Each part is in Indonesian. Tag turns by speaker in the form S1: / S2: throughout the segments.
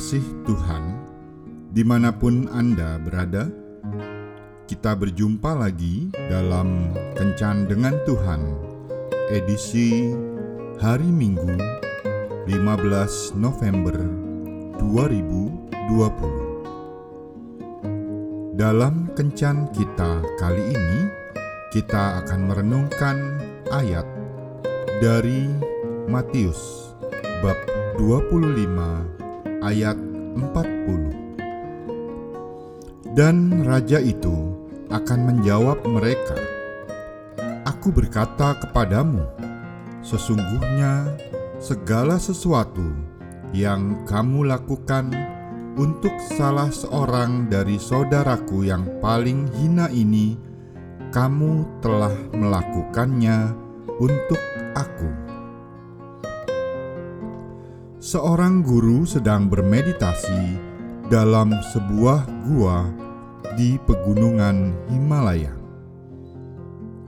S1: kasih Tuhan, di mana pun Anda berada, kita berjumpa lagi dalam Kencan dengan Tuhan, edisi hari Minggu 15 November 2020. Dalam Kencan kita kali ini, kita akan merenungkan ayat dari Matius bab 25 ayat 40. Dan raja itu akan menjawab mereka, Aku berkata kepadamu, sesungguhnya segala sesuatu yang kamu lakukan untuk salah seorang dari saudaraku yang paling hina ini, kamu telah melakukannya untuk aku. Seorang guru sedang bermeditasi dalam sebuah gua di pegunungan Himalaya.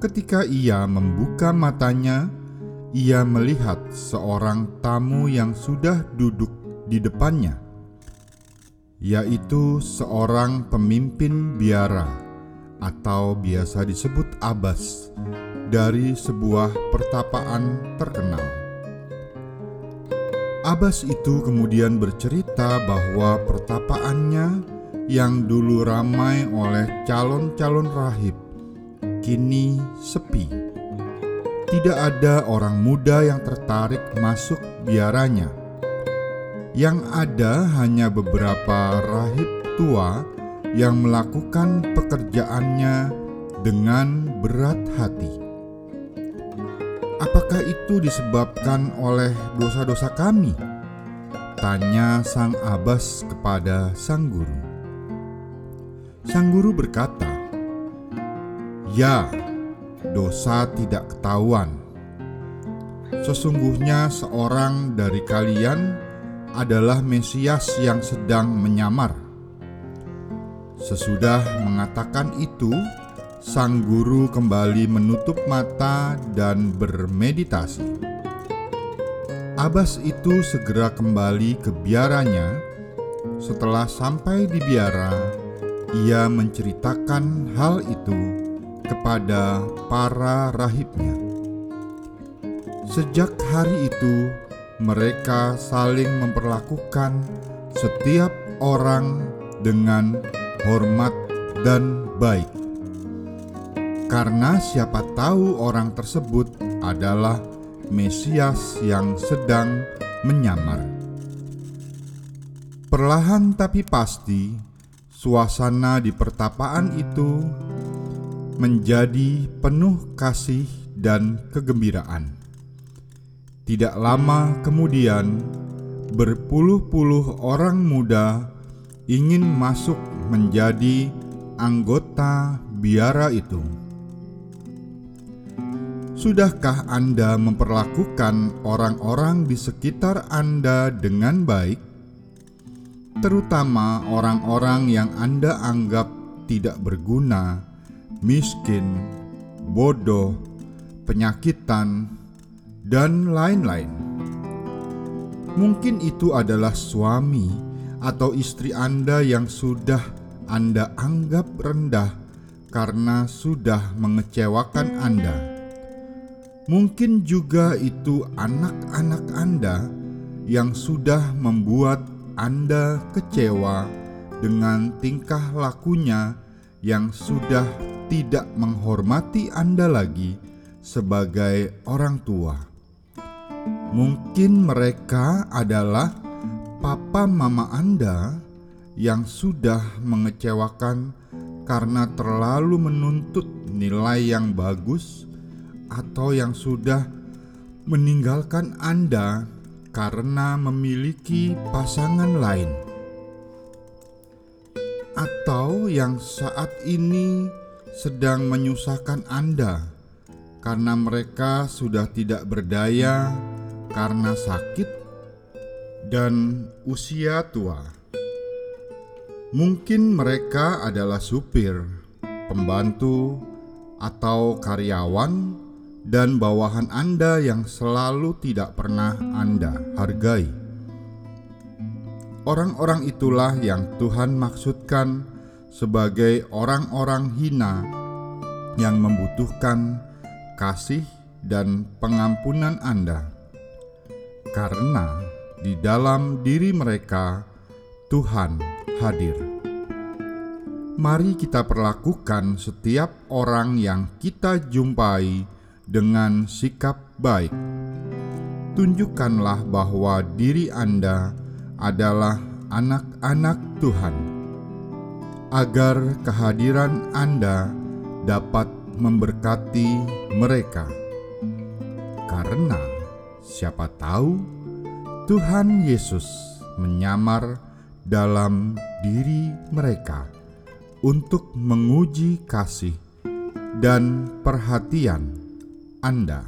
S1: Ketika ia membuka matanya, ia melihat seorang tamu yang sudah duduk di depannya, yaitu seorang pemimpin biara atau biasa disebut Abbas dari sebuah pertapaan terkenal. Abbas itu kemudian bercerita bahwa pertapaannya yang dulu ramai oleh calon-calon rahib kini sepi. Tidak ada orang muda yang tertarik masuk biaranya. Yang ada hanya beberapa rahib tua yang melakukan pekerjaannya dengan berat hati. Apakah itu disebabkan oleh dosa-dosa kami? Tanya sang Abbas kepada sang guru. Sang guru berkata, "Ya, dosa tidak ketahuan. Sesungguhnya seorang dari kalian adalah Mesias yang sedang menyamar." Sesudah mengatakan itu, sang guru kembali menutup mata dan bermeditasi. Abbas itu segera kembali ke biaranya. Setelah sampai di biara, ia menceritakan hal itu kepada para rahibnya. Sejak hari itu, mereka saling memperlakukan setiap orang dengan hormat dan baik karena siapa tahu orang tersebut adalah Mesias yang sedang menyamar. Perlahan tapi pasti, suasana di pertapaan itu menjadi penuh kasih dan kegembiraan. Tidak lama kemudian, berpuluh-puluh orang muda ingin masuk menjadi anggota biara itu. Sudahkah Anda memperlakukan orang-orang di sekitar Anda dengan baik, terutama orang-orang yang Anda anggap tidak berguna, miskin, bodoh, penyakitan, dan lain-lain? Mungkin itu adalah suami atau istri Anda yang sudah Anda anggap rendah karena sudah mengecewakan Anda Mungkin juga itu anak-anak Anda yang sudah membuat Anda kecewa dengan tingkah lakunya yang sudah tidak menghormati Anda lagi sebagai orang tua. Mungkin mereka adalah papa mama Anda yang sudah mengecewakan karena terlalu menuntut nilai yang bagus atau yang sudah meninggalkan Anda karena memiliki pasangan lain, atau yang saat ini sedang menyusahkan Anda karena mereka sudah tidak berdaya karena sakit dan usia tua. Mungkin mereka adalah supir, pembantu, atau karyawan dan bawahan Anda yang selalu tidak pernah Anda hargai. Orang-orang itulah yang Tuhan maksudkan sebagai orang-orang hina yang membutuhkan kasih dan pengampunan Anda, karena di dalam diri mereka Tuhan hadir. Mari kita perlakukan setiap orang yang kita jumpai dengan sikap baik. Tunjukkanlah bahwa diri Anda adalah anak-anak Tuhan, agar kehadiran Anda dapat memberkati mereka, karena siapa tahu Tuhan Yesus menyamar dalam diri mereka untuk menguji kasih dan perhatian Anda.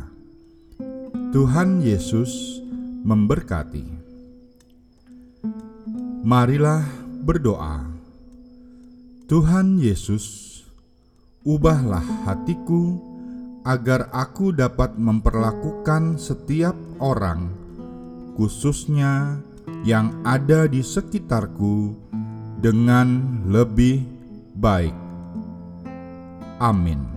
S1: Tuhan Yesus memberkati. Marilah berdoa. Tuhan Yesus, ubahlah hatiku agar aku dapat memperlakukan setiap orang, khususnya yang ada di sekitarku, dengan lebih baik. Amin.